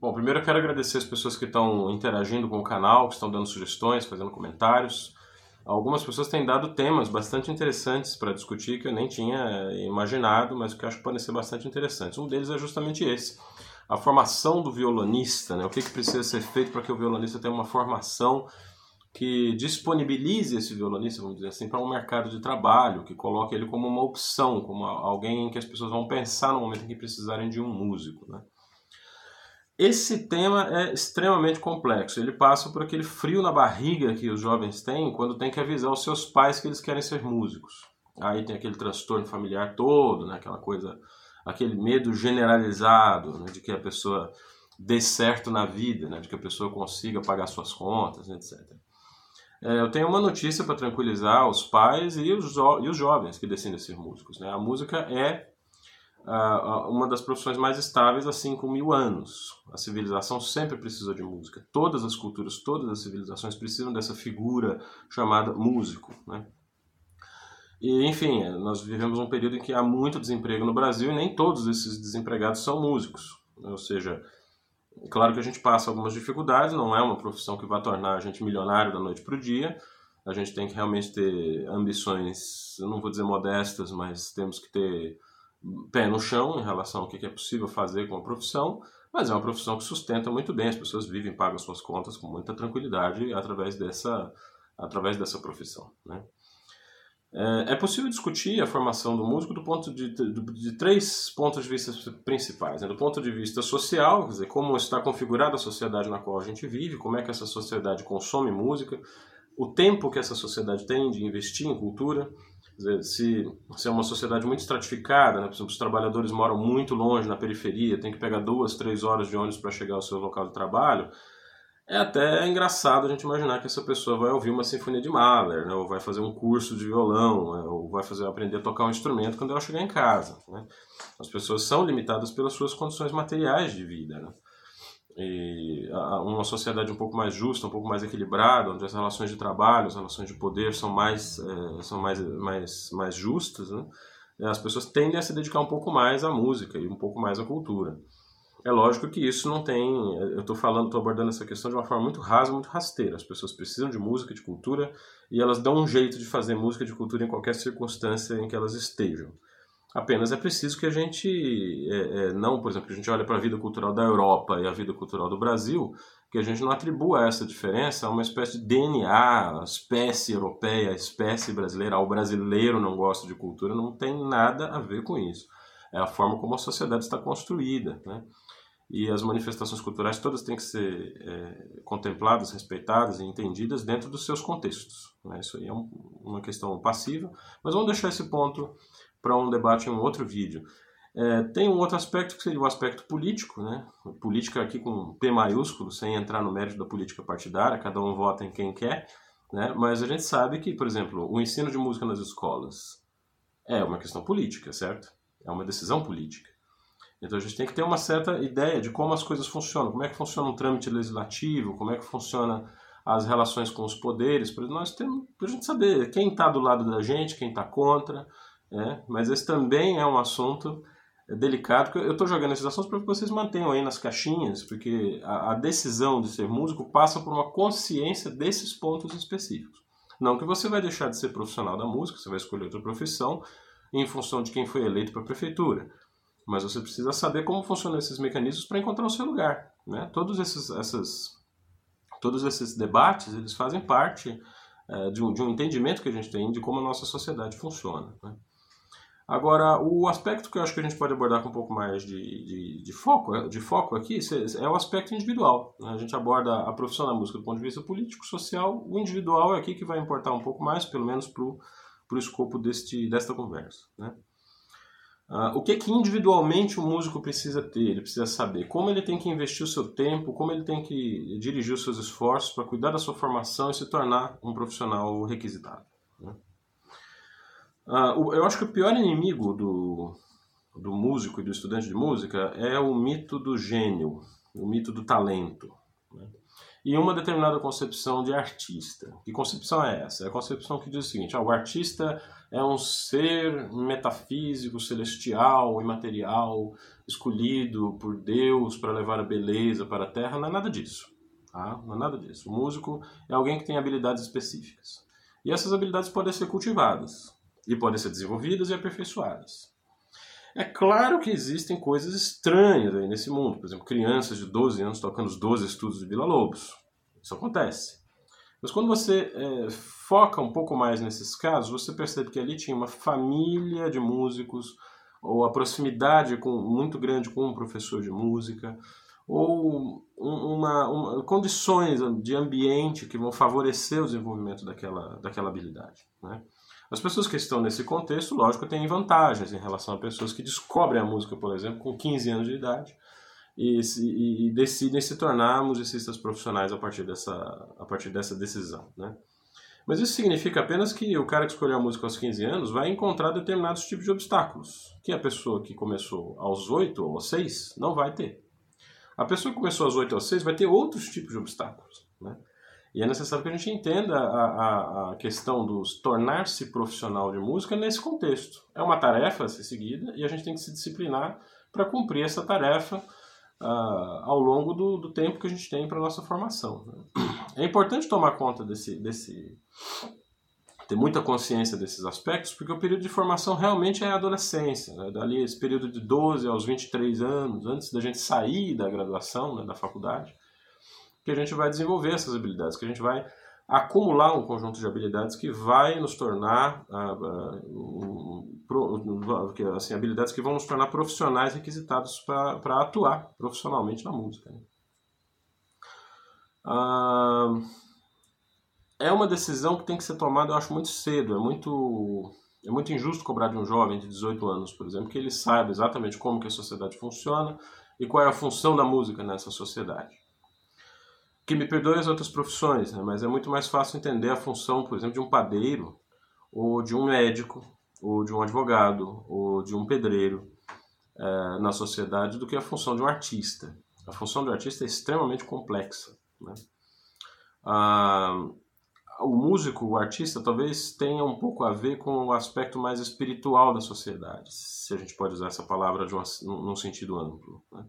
Bom, primeiro eu quero agradecer as pessoas que estão interagindo com o canal, que estão dando sugestões, fazendo comentários. Algumas pessoas têm dado temas bastante interessantes para discutir que eu nem tinha imaginado, mas que acho que podem ser bastante interessantes. Um deles é justamente esse: a formação do violonista. Né? O que, que precisa ser feito para que o violonista tenha uma formação que disponibilize esse violonista, vamos dizer assim, para um mercado de trabalho, que coloque ele como uma opção, como alguém que as pessoas vão pensar no momento em que precisarem de um músico. Né? Esse tema é extremamente complexo. Ele passa por aquele frio na barriga que os jovens têm quando tem que avisar os seus pais que eles querem ser músicos. Aí tem aquele transtorno familiar todo, né? aquela coisa, aquele medo generalizado né? de que a pessoa dê certo na vida, né? de que a pessoa consiga pagar suas contas, etc. É, eu tenho uma notícia para tranquilizar os pais e os, e os jovens que decidem ser músicos. Né? A música é uma das profissões mais estáveis há 5 mil anos. A civilização sempre precisou de música. Todas as culturas, todas as civilizações precisam dessa figura chamada músico. Né? E, enfim, nós vivemos um período em que há muito desemprego no Brasil e nem todos esses desempregados são músicos. Ou seja, claro que a gente passa algumas dificuldades, não é uma profissão que vai tornar a gente milionário da noite para o dia. A gente tem que realmente ter ambições, eu não vou dizer modestas, mas temos que ter pé no chão em relação ao que é possível fazer com a profissão, mas é uma profissão que sustenta muito bem, as pessoas vivem, pagam suas contas com muita tranquilidade através dessa, através dessa profissão. Né? É, é possível discutir a formação do músico do ponto de, de, de três pontos de vista principais. Né? Do ponto de vista social, quer dizer, como está configurada a sociedade na qual a gente vive, como é que essa sociedade consome música, o tempo que essa sociedade tem de investir em cultura, dizer, se, se é uma sociedade muito estratificada, né? por exemplo, os trabalhadores moram muito longe na periferia, tem que pegar duas, três horas de ônibus para chegar ao seu local de trabalho, é até engraçado a gente imaginar que essa pessoa vai ouvir uma sinfonia de Mahler, né? ou vai fazer um curso de violão, né? ou vai fazer aprender a tocar um instrumento quando ela chegar em casa. Né? As pessoas são limitadas pelas suas condições materiais de vida. Né? Uma sociedade um pouco mais justa, um pouco mais equilibrada, onde as relações de trabalho, as relações de poder são mais, é, são mais, mais, mais justas, né? as pessoas tendem a se dedicar um pouco mais à música e um pouco mais à cultura. É lógico que isso não tem. Eu estou falando, estou abordando essa questão de uma forma muito rasa, muito rasteira. As pessoas precisam de música, de cultura, e elas dão um jeito de fazer música de cultura em qualquer circunstância em que elas estejam. Apenas é preciso que a gente, é, é, não, por exemplo, que a gente olhe para a vida cultural da Europa e a vida cultural do Brasil, que a gente não atribua essa diferença a uma espécie de DNA, espécie europeia, espécie brasileira, ao brasileiro não gosta de cultura, não tem nada a ver com isso. É a forma como a sociedade está construída, né? E as manifestações culturais todas têm que ser é, contempladas, respeitadas e entendidas dentro dos seus contextos. Né? Isso aí é um, uma questão passiva, mas vamos deixar esse ponto para um debate em um outro vídeo. É, tem um outro aspecto que seria o aspecto político, né? Política aqui com P maiúsculo, sem entrar no mérito da política partidária, cada um vota em quem quer, né? Mas a gente sabe que, por exemplo, o ensino de música nas escolas é uma questão política, certo? É uma decisão política. Então a gente tem que ter uma certa ideia de como as coisas funcionam, como é que funciona um trâmite legislativo, como é que funciona as relações com os poderes, para nós temos a gente saber quem está do lado da gente, quem está contra, é, mas esse também é um assunto delicado. Eu estou jogando esses assuntos para que vocês mantenham aí nas caixinhas, porque a, a, decisão de ser músico passa por uma consciência desses pontos específicos. Não que você vai deixar de ser profissional da música, você vai escolher outra profissão em função de quem foi eleito para a prefeitura. Mas você precisa saber como funcionam esses mecanismos para encontrar o seu lugar. Né? Todos, esses, essas, todos esses debates eles fazem parte é, de, um, de um entendimento que a gente tem de como a nossa sociedade funciona. Né? Agora, o aspecto que eu acho que a gente pode abordar com um pouco mais de, de, de foco, de foco aqui é o aspecto individual. Né? A gente aborda a profissão da música do ponto de vista político, social. O individual é aqui que vai importar um pouco mais, pelo menos para o escopo deste, desta conversa. Né? Uh, o que que individualmente o músico precisa ter? Ele precisa saber como ele tem que investir o seu tempo, como ele tem que dirigir os seus esforços para cuidar da sua formação e se tornar um profissional requisitado. Né? Uh, eu acho que o pior inimigo do, do músico e do estudante de música é o mito do gênio, o mito do talento. Né? e uma determinada concepção de artista. Que concepção é essa? É a concepção que diz o seguinte: ah, o artista é um ser metafísico, celestial, imaterial, escolhido por Deus para levar a beleza para a terra. Não é nada disso. Tá? Não é nada disso. O músico é alguém que tem habilidades específicas. E essas habilidades podem ser cultivadas e podem ser desenvolvidas e aperfeiçoadas. É claro que existem coisas estranhas aí nesse mundo. Por exemplo, crianças de 12 anos tocando os 12 estudos de Vila Lobos. Isso acontece. Mas quando você é, foca um pouco mais nesses casos, você percebe que ali tinha uma família de músicos, ou a proximidade com, muito grande com um professor de música, ou uma, uma, condições de ambiente que vão favorecer o desenvolvimento daquela, daquela habilidade. Né? As pessoas que estão nesse contexto, lógico, têm vantagens em relação a pessoas que descobrem a música, por exemplo, com 15 anos de idade e, e, decidem se tornar musicistas profissionais a partir dessa, a partir dessa decisão. Né? Mas isso significa apenas que o cara que escolheu a música aos 15 anos vai encontrar determinados tipos de obstáculos que a pessoa que começou aos 8 ou aos 6 não vai ter. A pessoa que começou aos 8 ou aos 6 vai ter outros tipos de obstáculos. Né? E é necessário que a gente entenda a, a, a questão do tornar-se profissional de música nesse contexto. É uma tarefa a ser seguida e a gente tem que se disciplinar para cumprir essa tarefa uh, ao longo do, do, tempo que a gente tem para nossa formação. Né? É importante tomar conta desse, desse. ter muita consciência desses aspectos, porque o período de formação realmente é a adolescência. Né? Dali, esse período de 12 aos 23 anos, antes da gente sair da graduação, né, da faculdade que a gente vai desenvolver essas habilidades, que a gente vai acumular um conjunto de habilidades que vai nos tornar uh, uh, assim, habilidades que vão nos tornar profissionais requisitados para atuar profissionalmente na música. Né? Uh, é uma decisão que tem que ser tomada, eu acho, muito cedo. É muito, é muito injusto cobrar de um jovem de 18 anos, por exemplo, que ele saiba exatamente como que a sociedade funciona e qual é a função da música nessa sociedade que me perdoe as outras profissões, né? mas é muito mais fácil entender a função, por exemplo, de um padeiro, ou de um médico, ou de um advogado, ou de um pedreiro é, na sociedade do que a função de um artista. A função do artista é extremamente complexa. Né? Ah, o músico, o artista, talvez tenha um pouco a ver com o aspecto mais espiritual da sociedade, se a gente pode usar essa palavra de uma, num sentido amplo. Né?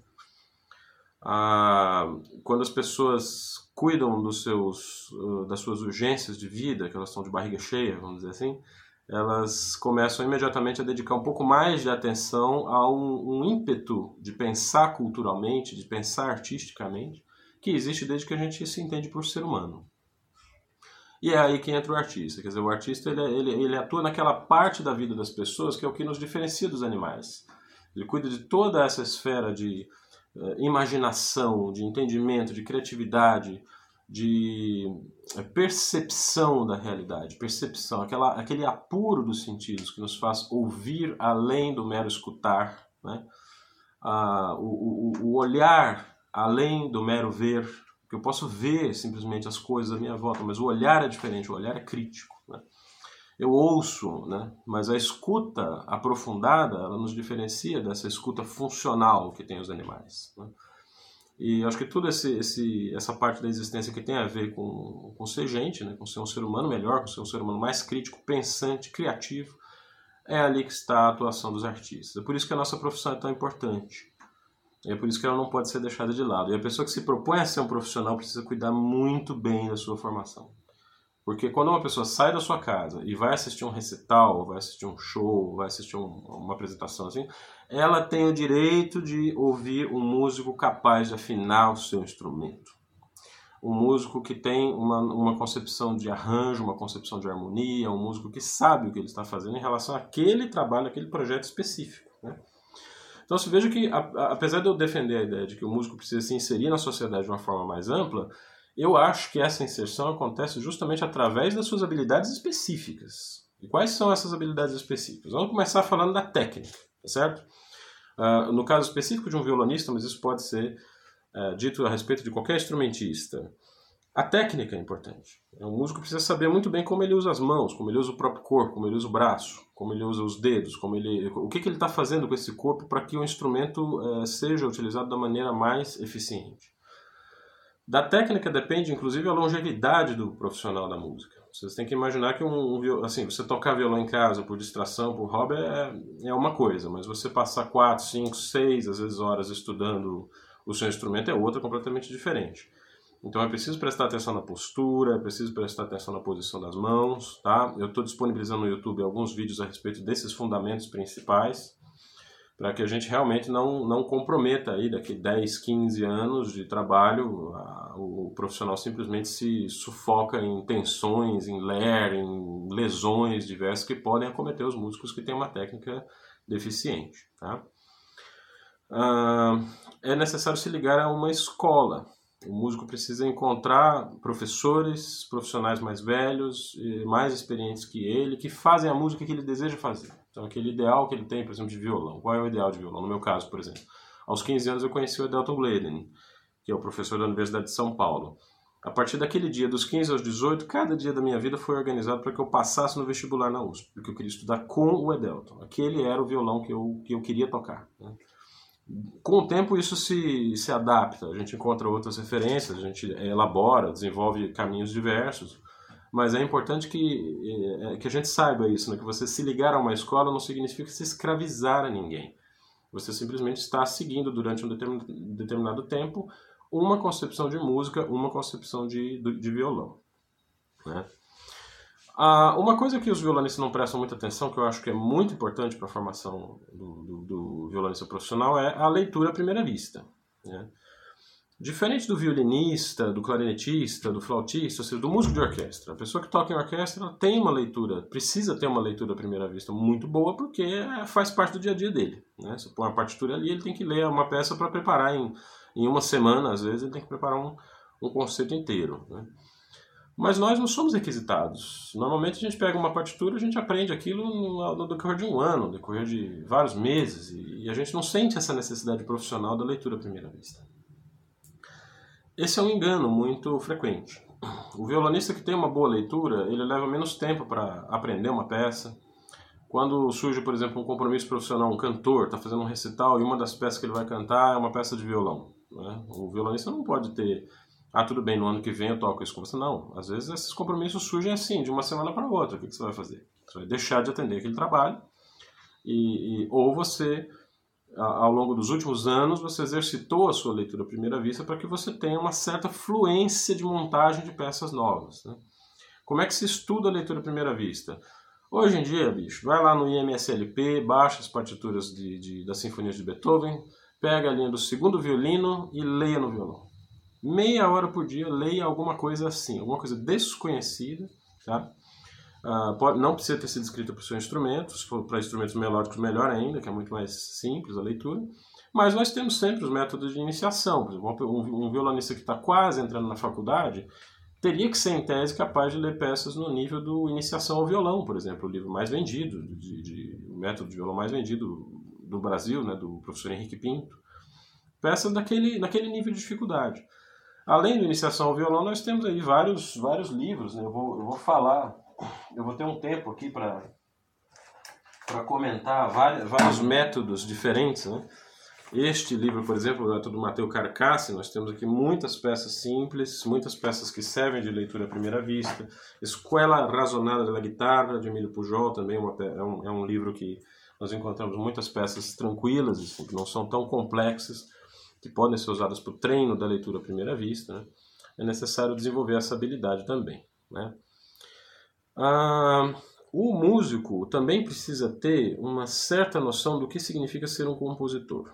Quando as pessoas cuidam dos seus, uh, das suas urgências de vida, que elas estão de barriga cheia, vamos dizer assim, elas começam imediatamente a dedicar um pouco mais de atenção a um, um ímpeto de pensar culturalmente, de pensar artisticamente, que existe desde que a gente se entende por ser humano. E é aí que entra o artista. Quer dizer, o artista ele, ele, ele atua naquela parte da vida das pessoas que é o que nos diferencia dos animais. Ele cuida de toda essa esfera de imaginação, de entendimento, de criatividade, de eh, percepção da realidade, percepção, aquela, aquele apuro dos sentidos que nos faz ouvir além do mero escutar, né? ah, o, o, o olhar além do mero ver, que eu posso ver simplesmente as coisas à minha volta, mas o olhar é diferente, o olhar é crítico. Né? Eu ouço, né? mas a escuta aprofundada ela nos diferencia dessa escuta funcional que tem os animais. Né? E acho que toda essa parte da existência que tem a ver com, com ser gente, né? com ser um ser humano melhor, com ser um ser humano mais crítico, pensante, criativo, é ali que está a atuação dos artistas. É por isso que a nossa profissão é tão importante. É por isso que ela não pode ser deixada de lado. E a pessoa que se propõe a ser um profissional precisa cuidar muito bem da sua formação. Porque quando uma pessoa sai da sua casa e vai assistir um recital, vai assistir um show, vai assistir um, uma apresentação assim, ela tem o direito de ouvir um músico capaz de afinar o seu instrumento. Um músico que tem uma, uma concepção de arranjo, uma concepção de harmonia, um músico que sabe o que ele está fazendo em relação àquele trabalho, àquele projeto específico. Né? Então, se veja que, apesar de eu defender a ideia de que o músico precisa se inserir na sociedade de uma forma mais ampla, eu acho que essa inserção acontece justamente através das suas habilidades específicas. E quais são essas habilidades específicas? Vamos começar falando da técnica, tá certo? Uh, no caso específico de um violonista, mas isso pode ser uh, dito a respeito de qualquer instrumentista. A técnica é importante. O músico precisa saber muito bem como ele usa as mãos, como ele usa o próprio corpo, como ele usa o braço, como ele usa os dedos, como ele, o que, que ele está fazendo com esse corpo para que o instrumento uh, seja utilizado da maneira mais eficiente. Da técnica depende, inclusive, a longevidade do profissional da música. Vocês têm que imaginar que um, um assim, você tocar violão em casa por distração, por hobby, é, é uma coisa, mas você passar 4, 5, 6, às vezes horas estudando o seu instrumento é outra completamente diferente. Então é preciso prestar atenção na postura, é preciso prestar atenção na posição das mãos, tá? Eu estou disponibilizando no YouTube alguns vídeos a respeito desses fundamentos principais para que a gente realmente não, não comprometa aí daqui 10, 15 anos de trabalho, a, o profissional simplesmente se sufoca em tensões, em ler, em lesões diversas que podem acometer os músicos que têm uma técnica deficiente. Tá? É necessário se ligar a uma escola. O músico precisa encontrar professores, profissionais mais velhos, mais experientes que ele, que fazem a música que ele deseja fazer. Então, aquele ideal que ele tem, por exemplo, de violão. Qual é o ideal de violão? No meu caso, por exemplo. Aos 15 anos eu conheci o Edelton Gladen, que é o professor da Universidade de São Paulo. A partir daquele dia, dos 15 aos 18, cada dia da minha vida foi organizado para que eu passasse no vestibular na USP, porque eu queria estudar com o Edelton. Aquele era o violão que eu, que eu queria tocar. Né? Com o tempo isso se, se adapta, a gente encontra outras referências, a gente elabora, desenvolve caminhos diversos, mas é importante que, é, que a gente saiba isso, né? que você se ligar a uma escola não significa se escravizar a ninguém. Você simplesmente está seguindo durante um determinado tempo uma concepção de música, uma concepção de, de violão. Né? Ah, uma coisa que os violonistas não prestam muita atenção, que eu acho que é muito importante para a formação do, do, do, violonista profissional, é a leitura à primeira vista. Né? Diferente do violinista, do clarinetista, do flautista, ou seja, do músico de orquestra, a pessoa que toca em orquestra tem uma leitura, precisa ter uma leitura à primeira vista muito boa, porque faz parte do dia a dia dele. Né? Se põe uma partitura ali, ele tem que ler uma peça para preparar em, em uma semana, às vezes ele tem que preparar um, um concerto inteiro. Né? Mas nós não somos requisitados. Normalmente a gente pega uma partitura, a gente aprende aquilo no, no decorrer de um ano, no decorrer de vários meses, e, e a gente não sente essa necessidade profissional da leitura à primeira vista. Esse é um engano muito frequente. O violonista que tem uma boa leitura, ele leva menos tempo para aprender uma peça. Quando surge, por exemplo, um compromisso profissional, um cantor está fazendo um recital e uma das peças que ele vai cantar é uma peça de violão. Né? O violonista não pode ter, ah, tudo bem, no ano que vem eu toco isso com você. Não, às vezes esses compromissos surgem assim, de uma semana para outra. O que, você vai fazer? Você vai deixar de atender aquele trabalho e, e ou você ao longo dos últimos anos, você exercitou a sua leitura à primeira vista para que você tenha uma certa fluência de montagem de peças novas. Né? Como é que se estuda a leitura à primeira vista? Hoje em dia, bicho, vai lá no IMSLP, baixa as partituras de, de, das sinfonias de Beethoven, pega a linha do segundo violino e leia no violão. Meia hora por dia, leia alguma coisa assim, alguma coisa desconhecida, tá? Uh, pode, não precisa ter sido escrita para o seu instrumento, se for para instrumentos melódicos, melhor ainda, que é muito mais simples a leitura. Mas nós temos sempre os métodos de iniciação. Por exemplo, um, um violonista que está quase entrando na faculdade teria que ser, em tese, capaz de ler peças no nível do Iniciação ao Violão, por exemplo, o livro mais vendido, de, de, o método de violão mais vendido do Brasil, né, do professor Henrique Pinto. Peças daquele, daquele nível de dificuldade. Além do Iniciação ao Violão, nós temos aí vários, vários livros. Né? Eu, vou, eu vou falar eu vou ter um tempo aqui para para comentar vários, vários métodos diferentes, né? Este livro, por exemplo, o método Mateu Carcassi, nós temos aqui muitas peças simples, muitas peças que servem de leitura à primeira vista. Escola Razonada da Guitarra, de Emílio Pujol, também é, um, é um livro que nós encontramos muitas peças tranquilas, assim, que não são tão complexas, que podem ser usadas para o treino da leitura à primeira vista. Né? É necessário desenvolver essa habilidade também. Né? Ah, o músico também precisa ter uma certa noção do que significa ser um compositor.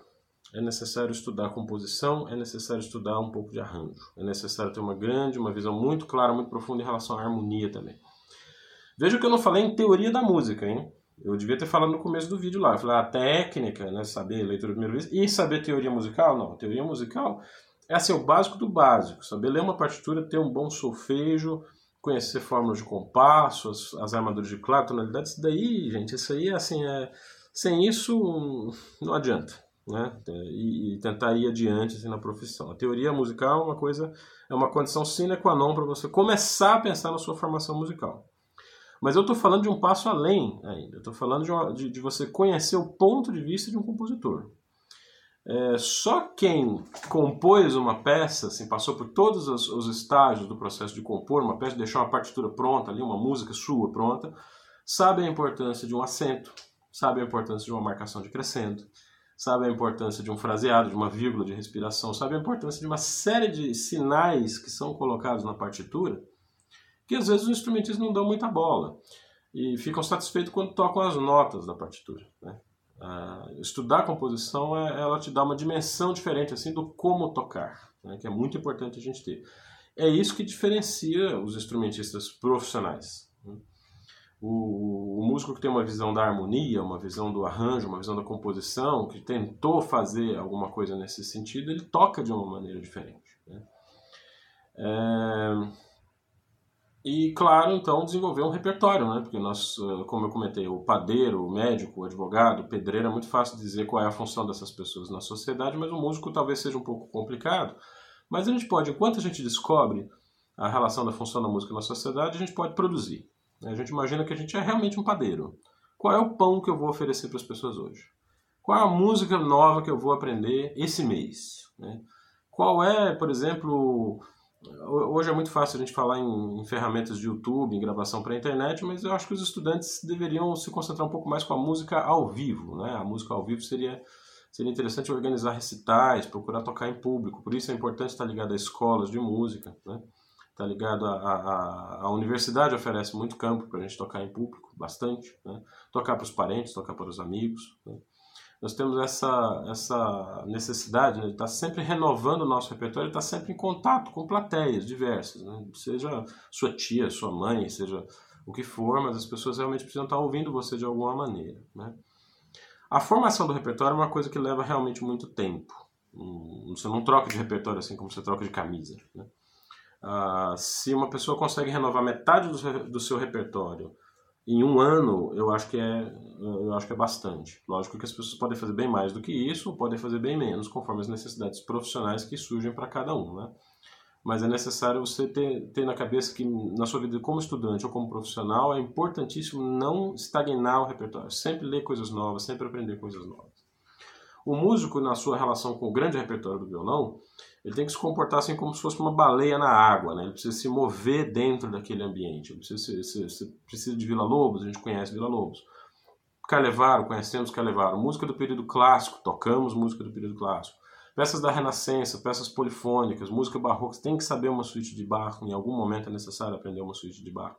É necessário estudar composição, é necessário estudar um pouco de arranjo, é necessário ter uma grande, uma visão muito clara, muito profunda em relação à harmonia também. Veja que eu não falei em teoria da música, hein? Eu devia ter falado no começo do vídeo lá. Eu falei a técnica, né? Saber leitura de primeira vez e saber teoria musical. Não, teoria musical é assim, o básico do básico. Saber ler uma partitura, ter um bom solfejo, conhecer fórmulas de compasso, as, as armaduras de claro, tonalidades, isso daí, gente, isso aí, assim, é, sem isso não adianta, né? E, e, tentar ir adiante assim, na profissão. A teoria musical é uma coisa, é uma condição sine qua non para você começar a pensar na sua formação musical. Mas eu estou falando de um passo além ainda. Estou falando de, uma, de, de, você conhecer o ponto de vista de um compositor. É, só quem compôs uma peça, assim, passou por todos os, os, estágios do processo de compor uma peça, deixar uma partitura pronta ali, uma música sua pronta, sabe a importância de um acento, sabe a importância de uma marcação de crescendo, sabe a importância de um fraseado, de uma vírgula de respiração, sabe a importância de uma série de sinais que são colocados na partitura, que às vezes os instrumentistas não dão muita bola e ficam satisfeitos quando tocam as notas da partitura. Né? Uh, estudar composição, é, ela te dá uma dimensão diferente assim do como tocar, né, que é muito importante a gente ter. É isso que diferencia os instrumentistas profissionais. Né? O, o, músico que tem uma visão da harmonia, uma visão do arranjo, uma visão da composição, que tentou fazer alguma coisa nesse sentido, ele toca de uma maneira diferente. Né? É e, claro, então, desenvolver um repertório, né? Porque nós, eh, como eu comentei, o padeiro, o médico, o advogado, o pedreiro, é muito fácil dizer qual é a função dessas pessoas na sociedade, mas o músico talvez seja um pouco complicado. Mas a gente pode, enquanto a gente descobre a relação da função da música na sociedade, a gente pode produzir. A gente imagina que a gente é realmente um padeiro. Qual é o pão que eu vou oferecer para as pessoas hoje? Qual é a música nova que eu vou aprender esse mês? Né? Qual é, por exemplo, Hoje é muito fácil a gente falar em, em ferramentas de YouTube, em gravação para a internet, mas eu acho que os estudantes deveriam se concentrar um pouco mais com a música ao vivo. Né? A música ao vivo seria, seria interessante organizar recitais, procurar tocar em público. Por isso é importante estar ligado a escolas de música. Né? Tá ligado a, a, a, universidade oferece muito campo para a gente tocar em público, bastante. Né? Tocar para os parentes, tocar para os amigos. Né? Nós temos essa, essa necessidade né, de estar sempre renovando o nosso repertório, estar sempre em contato com plateias diversas, né? seja sua tia, sua mãe, seja o que for, mas as pessoas realmente precisam estar ouvindo você de alguma maneira. Né? A formação do repertório é uma coisa que leva realmente muito tempo. Hum, você não troca de repertório assim como você troca de camisa. Né? Ah, se uma pessoa consegue renovar metade do seu repertório em um ano eu acho que é eu acho que é bastante. Lógico que as pessoas podem fazer bem mais do que isso, podem fazer bem menos, conforme as necessidades profissionais que surgem para cada um, né? Mas é necessário você ter, ter na cabeça que na sua vida como estudante ou como profissional é importantíssimo não estagnar o repertório, sempre ler coisas novas, sempre aprender coisas novas. O músico na sua relação com o grande repertório do violão, ele tem que se comportar assim como se fosse uma baleia na água, né? Ele precisa se mover dentro daquele ambiente. Ele precisa, precisa de Vila Lobos, a gente conhece Vila Lobos. Carlevaro, conhecemos Carlevaro. Música do período clássico, tocamos música do período clássico. Peças da Renascença, peças polifônicas, música barroca. Você tem que saber uma suíte de barro. Em algum momento é necessário aprender uma suíte de barro.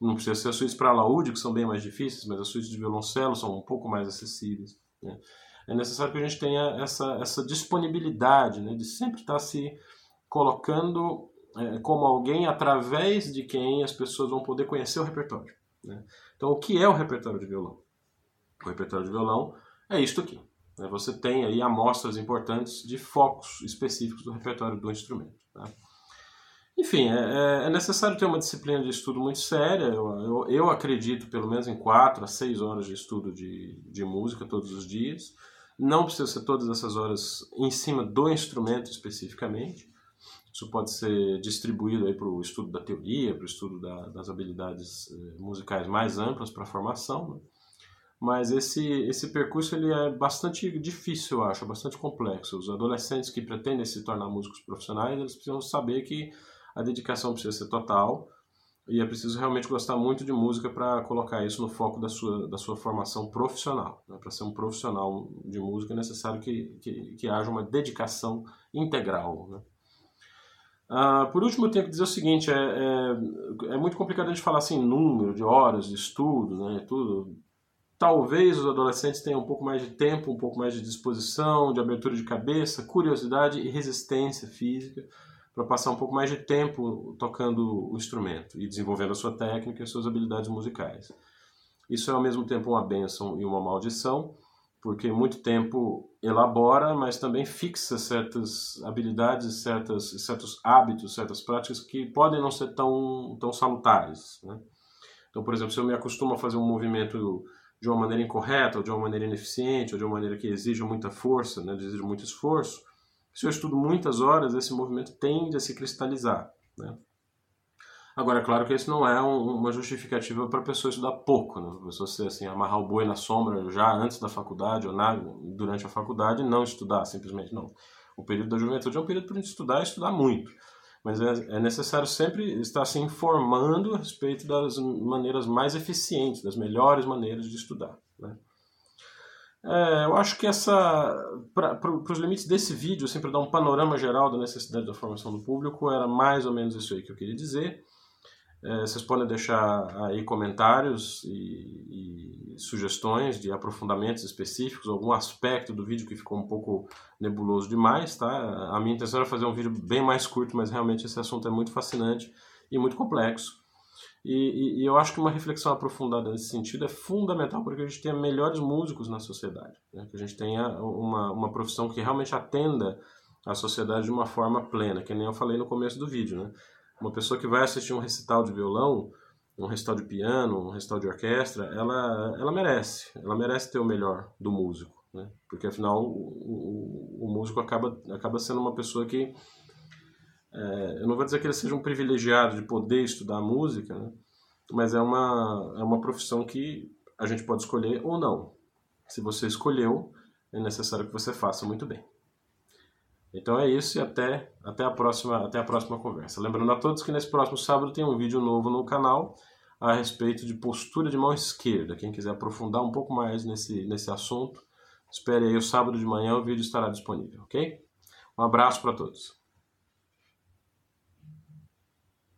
Não precisa ser as suítes para laúde, que são bem mais difíceis, mas as suítes de violoncelo são um pouco mais acessíveis. Né? É necessário que a gente tenha essa, essa disponibilidade né, de sempre estar se colocando é, como alguém através de quem as pessoas vão poder conhecer o repertório. Né? Então, o que é o repertório de violão? O repertório de violão é isto aqui. Né? Você tem aí amostras importantes de focos específicos do repertório do instrumento. Tá? Enfim, é, é, é, necessário ter uma disciplina de estudo muito séria. Eu, eu, eu, acredito pelo menos em quatro a seis horas de estudo de, de música todos os dias. Não precisa ser todas essas horas em cima do instrumento especificamente. Isso pode ser distribuído para o estudo da teoria, para o estudo da, das habilidades eh, musicais mais amplas para a formação. Né? Mas esse, esse percurso ele é bastante difícil, eu acho, bastante complexo. Os adolescentes que pretendem se tornar músicos profissionais, eles precisam saber que a dedicação precisa ser total e é preciso realmente gostar muito de música para colocar isso no foco da sua, da sua formação profissional. Né? Para ser um profissional de música é necessário que, que, que haja uma dedicação integral. Né? Ah, por último, eu tenho que dizer o seguinte: é, é, é, muito complicado a gente falar assim, número de horas de estudo, né, tudo. Talvez os adolescentes tenham um pouco mais de tempo, um pouco mais de disposição, de abertura de cabeça, curiosidade e resistência física para passar um pouco mais de tempo tocando o instrumento e desenvolvendo a sua técnica e suas habilidades musicais. Isso é ao mesmo tempo uma benção e uma maldição, porque muito tempo elabora, mas também fixa certas habilidades, certas, certos hábitos, certas práticas que podem não ser tão, tão salutares. Né? Então, por exemplo, se eu me acostumo a fazer um movimento de uma maneira incorreta, ou de uma maneira ineficiente, ou de uma maneira que exija muita força, né, exige muito esforço, se eu estudo muitas horas, esse movimento tende a se cristalizar. Né? Agora, é claro que isso não é um, uma justificativa para a pessoa estudar pouco, né? A pessoa assim, amarrar o boi na sombra já antes da faculdade ou na, durante a faculdade e não estudar, simplesmente não. O período da juventude é um período para estudar e estudar muito. Mas é, é necessário sempre estar se informando a respeito das maneiras mais eficientes, das melhores maneiras de estudar. Né? É, eu acho que essa, para os limites desse vídeo, assim, para dar um panorama geral da necessidade da formação do público, era mais ou menos isso aí que eu queria dizer. É, vocês podem deixar aí comentários e, e, sugestões de aprofundamentos específicos, algum aspecto do vídeo que ficou um pouco nebuloso demais, tá? A minha intenção era fazer um vídeo bem mais curto, mas realmente esse assunto é muito fascinante e muito complexo. E, e, e eu acho que uma reflexão aprofundada nesse sentido é fundamental para que a gente tenha melhores músicos na sociedade, né? que a gente tenha uma, uma profissão que realmente atenda a sociedade de uma forma plena, que nem eu falei no começo do vídeo, né? Uma pessoa que vai assistir um recital de violão, um recital de piano, um recital de orquestra, ela, ela merece. Ela merece ter o melhor do músico. Né? Porque afinal o, o, o músico acaba, acaba sendo uma pessoa que. É, eu não vou dizer que ele seja um privilegiado de poder estudar música, né? mas é uma, é uma profissão que a gente pode escolher ou não. Se você escolheu, é necessário que você faça muito bem. Então é isso e até, até, a próxima, até a próxima conversa. Lembrando a todos que nesse próximo sábado tem um vídeo novo no canal a respeito de postura de mão esquerda. Quem quiser aprofundar um pouco mais nesse, nesse assunto, espere aí o sábado de manhã, o vídeo estará disponível, ok? Um abraço para todos.